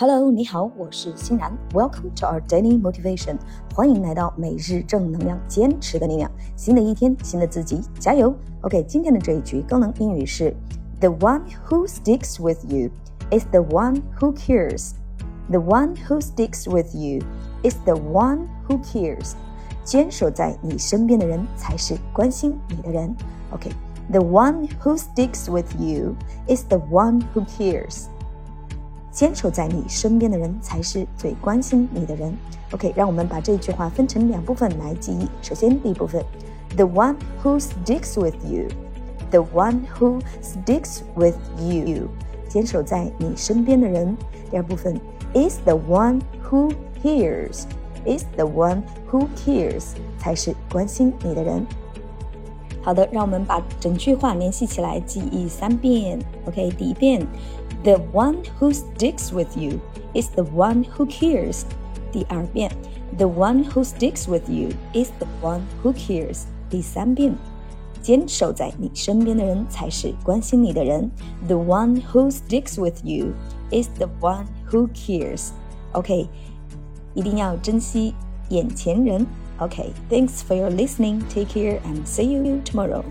Hello，你好，我是欣然。Welcome to our daily motivation，欢迎来到每日正能量，坚持的力量。新的一天，新的自己，加油！OK，今天的这一句高能英语是：The one who sticks with you is the one who cares. The one who sticks with you is the one who cares. 坚守在你身边的人才是关心你的人。OK，The one who sticks with you is the one who cares. 坚守在你身边的人才是最关心你的人。OK，让我们把这句话分成两部分来记忆。首先，第一部分，the one who sticks with you，the one who sticks with you，坚守在你身边的人。第二部分，is the one who cares，is the one who cares，才是关心你的人。 好的，让我们把整句话联系起来，记忆三遍。OK，第一遍。The one who sticks with you is the one who cares. 第二遍，The one who sticks with you is the one who cares. 第三遍，坚守在你身边的人才是关心你的人。The one who sticks with you is the one who cares. OK，一定要珍惜眼前人。 OK，thanks for your listening. Take care and see you tomorrow.